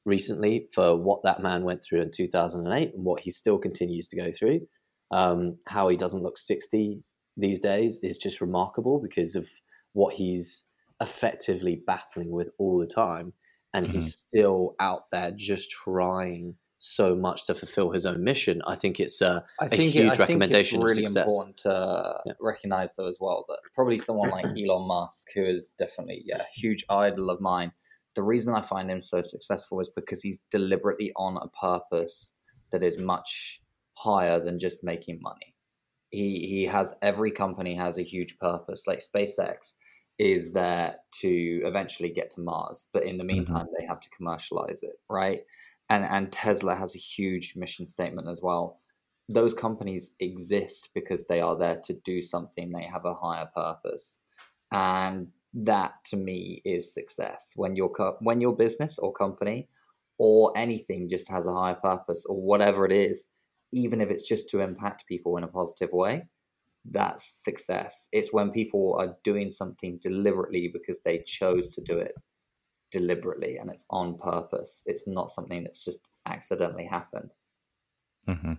Speaker 2: recently for what that man went through in 2008 and what he still continues to go through, um, how he doesn't look 60 these days is just remarkable because of what he's effectively battling with all the time, and mm-hmm. he's still out there just trying so much to fulfill his own mission. I think it's a, I think a huge it, I recommendation.
Speaker 3: Think it's really important to yeah. recognize though as well that probably someone like [clears throat] Elon Musk, who is definitely yeah, a huge idol of mine. The reason I find him so successful is because he's deliberately on a purpose that is much higher than just making money. He he has every company has a huge purpose. Like SpaceX is there to eventually get to Mars, but in the mm-hmm. meantime, mm-hmm. they have to commercialize it, right? And and Tesla has a huge mission statement as well. Those companies exist because they are there to do something. They have a higher purpose, and that to me is success. When your when your business or company or anything just has a higher purpose or whatever it is, even if it's just to impact people in a positive way, that's success. It's when people are doing something deliberately because they chose to do it deliberately and it's on purpose. It's not something that's just accidentally happened.
Speaker 1: Mm-hmm.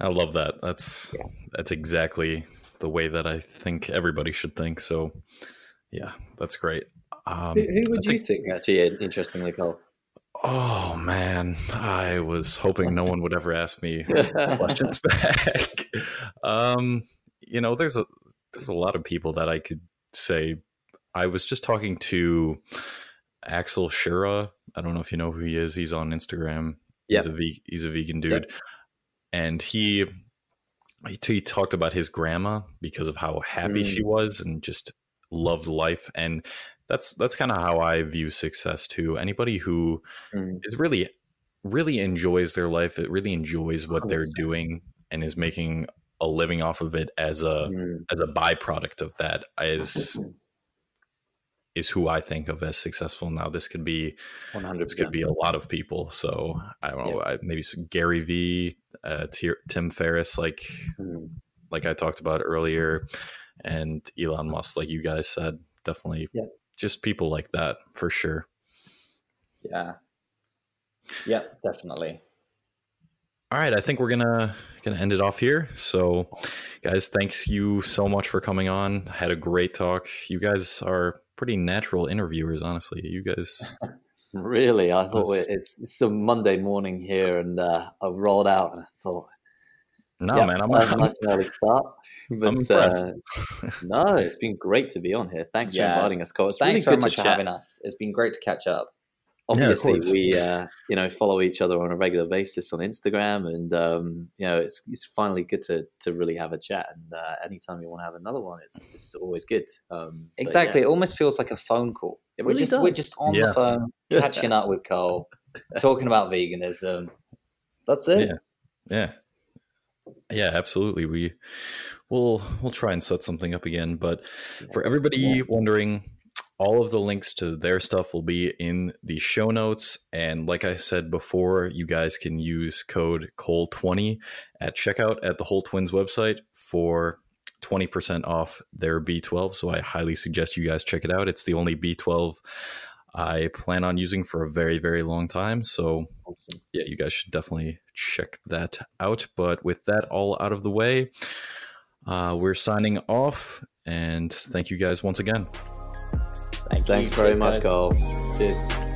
Speaker 1: I love that. That's yeah. that's exactly the way that I think everybody should think. So, yeah, that's great.
Speaker 2: Um, who, who, would I you think, think actually? Interestingly, Cole.
Speaker 1: Oh man, I was hoping no one would ever ask me [laughs] questions back. um, you know, there's a there's a lot of people that I could say. I was just talking to Axel Schura. I don't know if you know who he is. He's on Instagram. Yep. He's a ve- he's a vegan dude, yep. and he, he he talked about his grandma because of how happy mm. she was and just loved life and that's that's kind of how I view success too. Anybody who mm. is really really enjoys their life, it really enjoys what they're doing and is making a living off of it as a mm. as a byproduct of that is is who I think of as successful. Now this could be 100%. this could be a lot of people. So I don't know, yeah. maybe Gary V, uh, Tim Ferriss, like mm. like I talked about earlier, and Elon Musk, like you guys said, definitely yeah. just people like that for sure.
Speaker 3: Yeah. Yeah, definitely.
Speaker 1: All right, I think we're gonna gonna end it off here. So, guys, thanks you so much for coming on. Had a great talk. You guys are pretty natural interviewers, honestly. You guys. [laughs]
Speaker 2: really, I thought it's, it's some Monday morning here, and uh, I rolled out and I thought,
Speaker 1: no, yeah, man, I'm,
Speaker 2: a [laughs] nice early start. But, I'm. Uh, [laughs] no, it's been great to be on here. Thanks yeah. for inviting us, Cole. It's
Speaker 3: Thanks really very much for having us. It's been great to catch up
Speaker 2: obviously yeah, we uh, you know follow each other on a regular basis on Instagram, and um, you know it's it's finally good to to really have a chat. And uh, anytime you want to have another one, it's it's always good. Um,
Speaker 3: exactly, yeah. it almost feels like a phone call. It we're just does. we're just on yeah. the phone [laughs] catching up with Cole, talking about veganism. That's
Speaker 1: it. Yeah, yeah, yeah. Absolutely. We we'll we'll try and set something up again. But for everybody wondering all of the links to their stuff will be in the show notes. And like I said before, you guys can use code COLE20 at checkout at the Holt Twins website for 20% off their B12. So I highly suggest you guys check it out. It's the only B12 I plan on using for a very, very long time. So, awesome. yeah, you guys should definitely check that out. But with that all out of the way, uh, we're signing off. And thank you guys once again.
Speaker 2: Thank Thanks you. very much, Cole. Cheers.